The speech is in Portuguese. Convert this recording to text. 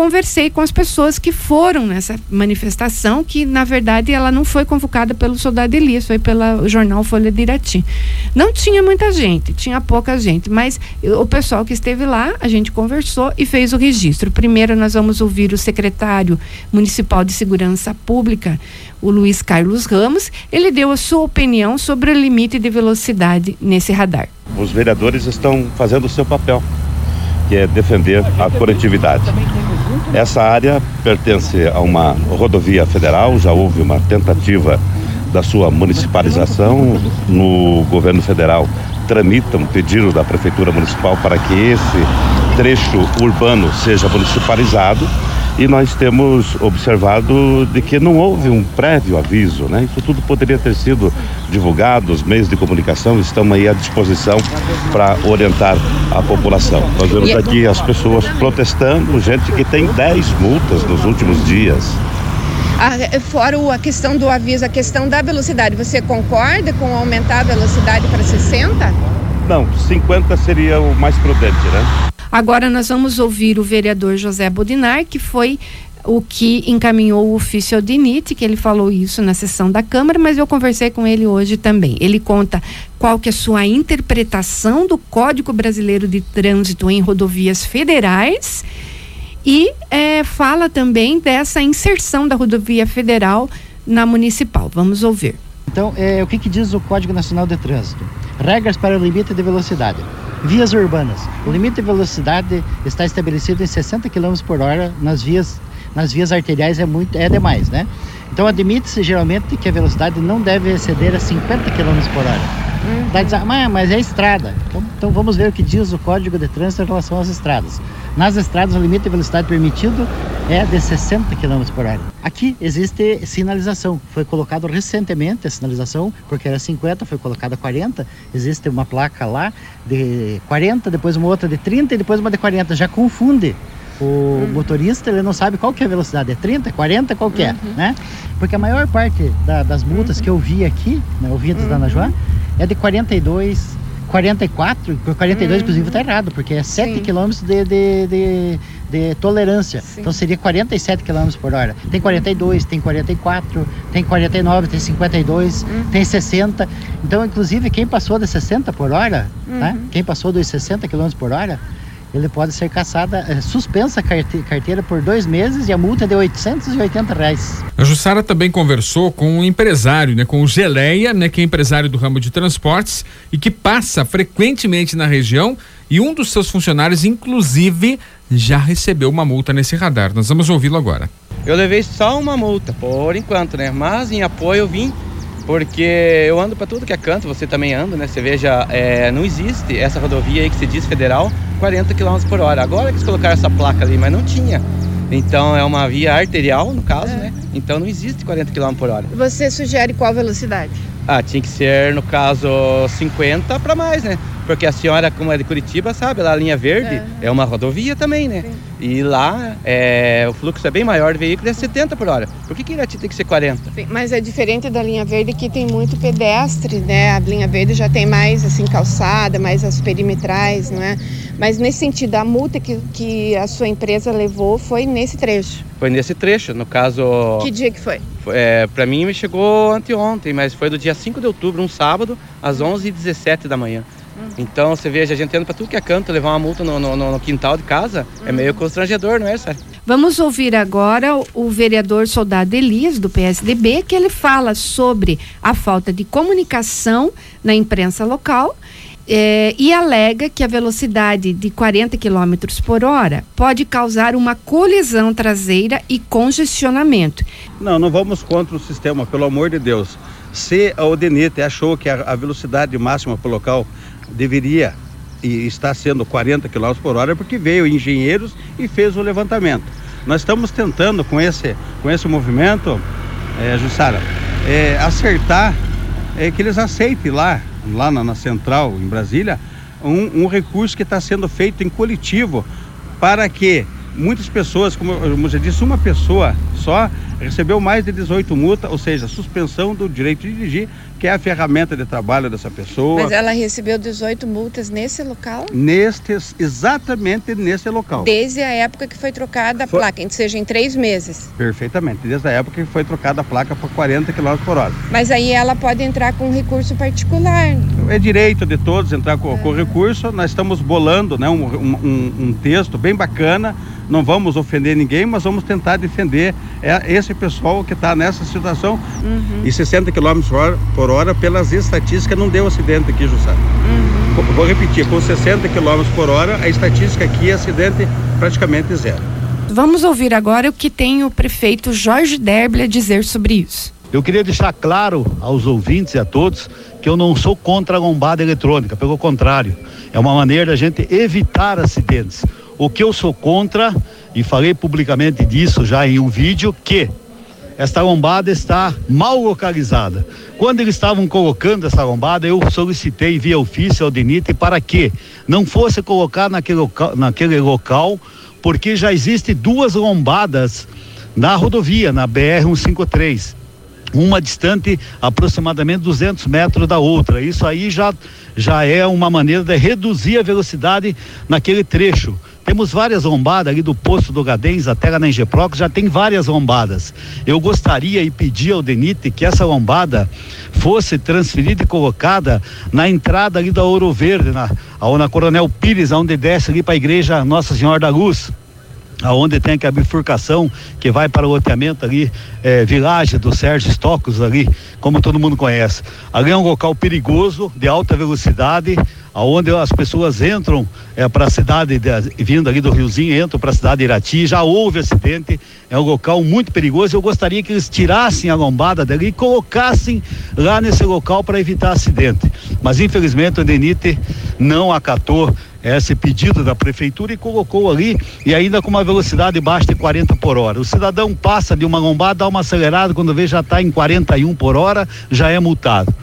conversei com as pessoas que foram nessa manifestação, que na verdade ela não foi convocada pelo soldado Elias, foi pelo jornal Folha de Irati. Não tinha muita gente, tinha pouca gente, mas o pessoal que esteve lá, a gente conversou e fez o registro. Primeiro nós vamos ouvir o secretário municipal de segurança pública, o Luiz Carlos Ramos, ele deu a sua opinião sobre o limite de velocidade nesse radar. Os vereadores estão fazendo o seu papel, que é defender a coletividade. Essa área pertence a uma rodovia federal, já houve uma tentativa da sua municipalização no governo federal. Tramita um pedido da prefeitura municipal para que esse trecho urbano seja municipalizado e nós temos observado de que não houve um prévio aviso, né? Isso tudo poderia ter sido divulgado, os meios de comunicação estão aí à disposição para orientar a população. Nós vemos aqui as pessoas protestando, gente que tem 10 multas nos últimos dias. Ah, fora a questão do aviso, a questão da velocidade, você concorda com aumentar a velocidade para 60? Não, 50 seria o mais prudente, né? Agora nós vamos ouvir o vereador José Bodinar, que foi o que encaminhou o ofício ao DINIT, que ele falou isso na sessão da Câmara, mas eu conversei com ele hoje também. Ele conta qual que é a sua interpretação do Código Brasileiro de Trânsito em rodovias federais e é, fala também dessa inserção da rodovia federal na municipal. Vamos ouvir. Então, é, o que, que diz o Código Nacional de Trânsito? Regras para o limite de velocidade. Vias urbanas. O limite de velocidade está estabelecido em 60 km por hora nas vias, nas vias arteriais é muito é demais, né? Então admite-se geralmente que a velocidade não deve exceder a 50 km por hora. Uhum. mas, mas é estrada. Então, então, vamos ver o que diz o Código de Trânsito em relação às estradas. Nas estradas, o limite de velocidade permitido é de 60 km por hora. Aqui existe sinalização. Foi colocado recentemente a sinalização, porque era 50, foi colocada 40. Existe uma placa lá de 40, depois uma outra de 30 e depois uma de 40. Já confunde o uhum. motorista ele não sabe qual que é a velocidade, é 30, 40, qual que é, uhum. né? Porque a maior parte da, das multas uhum. que eu vi aqui, né, ouvidas da Anajuá, é de 42, 44, por 42 uhum. inclusive está errado, porque é 7 km de, de, de, de tolerância. Sim. Então seria 47 km por hora. Tem 42, tem 44, tem 49, tem 52, uhum. tem 60. Então, inclusive, quem passou de 60 por hora, né? uhum. né? quem passou dos 60 km por hora, ele pode ser caçada, é, suspensa a carteira por dois meses e a multa é de 880 reais. A Jussara também conversou com um empresário, né, com o Geleia, né, que é empresário do ramo de transportes e que passa frequentemente na região e um dos seus funcionários, inclusive, já recebeu uma multa nesse radar. Nós vamos ouvi-lo agora. Eu levei só uma multa, por enquanto, né? Mas em apoio eu vim porque eu ando para tudo que é canto, você também anda, né? Você veja, é, não existe essa rodovia aí que se diz federal 40 km por hora. Agora que eles colocaram essa placa ali, mas não tinha. Então é uma via arterial, no caso, é. né? Então não existe 40 km por hora. Você sugere qual velocidade? Ah, tinha que ser, no caso, 50 para mais, né? Porque a senhora, como é de Curitiba, sabe, lá a linha verde é, é uma rodovia também, né? Sim. E lá é, o fluxo é bem maior de veículos, é 70 por hora. Por que, que Irati tem que ser 40? Sim, mas é diferente da linha verde que tem muito pedestre, né? A linha verde já tem mais assim calçada, mais as perimetrais, não é? Mas nesse sentido, a multa que, que a sua empresa levou foi nesse trecho? Foi nesse trecho, no caso... Que dia que foi? É, para mim me chegou anteontem, mas foi do dia 5 de outubro, um sábado, às 11h17 da manhã. Uhum. Então você veja, a gente anda para tudo que é canto, levar uma multa no, no, no quintal de casa uhum. é meio constrangedor, não é, Sara? Vamos ouvir agora o, o vereador Soldado Elias, do PSDB, que ele fala sobre a falta de comunicação na imprensa local é, e alega que a velocidade de 40 km por hora pode causar uma colisão traseira e congestionamento. Não, não vamos contra o sistema, pelo amor de Deus. Se a Odenite achou que a, a velocidade máxima para o local deveria e está sendo 40 km por hora, porque veio engenheiros e fez o levantamento. Nós estamos tentando com esse, com esse movimento, é, Jussara, é, acertar é, que eles aceitem lá lá na, na central, em Brasília, um, um recurso que está sendo feito em coletivo para que muitas pessoas, como, como eu já disse, uma pessoa só recebeu mais de 18 multas, ou seja, suspensão do direito de dirigir, que é a ferramenta de trabalho dessa pessoa. Mas ela recebeu 18 multas nesse local? Neste, exatamente nesse local. Desde a época que foi trocada a foi... placa, seja em três meses. Perfeitamente, desde a época que foi trocada a placa para 40 km por hora. Mas aí ela pode entrar com recurso particular. É direito de todos entrar com, com recurso. Nós estamos bolando né, um, um, um texto bem bacana não vamos ofender ninguém, mas vamos tentar defender esse pessoal que está nessa situação. Uhum. E 60 km por hora, pelas estatísticas, não deu acidente aqui, Jussara. Uhum. Vou repetir, com 60 km por hora, a estatística aqui é acidente praticamente zero. Vamos ouvir agora o que tem o prefeito Jorge Derble a dizer sobre isso. Eu queria deixar claro aos ouvintes e a todos que eu não sou contra a lombada eletrônica, pelo contrário, é uma maneira da gente evitar acidentes. O que eu sou contra, e falei publicamente disso já em um vídeo, que esta lombada está mal localizada. Quando eles estavam colocando essa lombada, eu solicitei via ofício ao DENIT para que não fosse colocar naquele local, naquele local porque já existe duas lombadas na rodovia, na BR 153 uma distante aproximadamente 200 metros da outra. Isso aí já, já é uma maneira de reduzir a velocidade naquele trecho. Temos várias lombadas ali do posto do Gadens até lá na Engeprox, já tem várias lombadas. Eu gostaria e pedir ao Denite que essa lombada fosse transferida e colocada na entrada ali da Ouro Verde, na, na Coronel Pires, onde desce ali para a igreja Nossa Senhora da Luz aonde tem a bifurcação que vai para o loteamento ali, é, Village do Sérgio Stocos ali, como todo mundo conhece. Ali é um local perigoso, de alta velocidade, aonde as pessoas entram é, para a cidade, de, vindo ali do Riozinho, entram para a cidade de Irati, já houve acidente, é um local muito perigoso. Eu gostaria que eles tirassem a lombada dali e colocassem lá nesse local para evitar acidente. Mas infelizmente o Denite não acatou esse pedido da prefeitura e colocou ali e ainda com uma velocidade baixa de 40 por hora. O cidadão passa de uma lombada, dá uma acelerada, quando vê já está em 41 por hora, já é multado.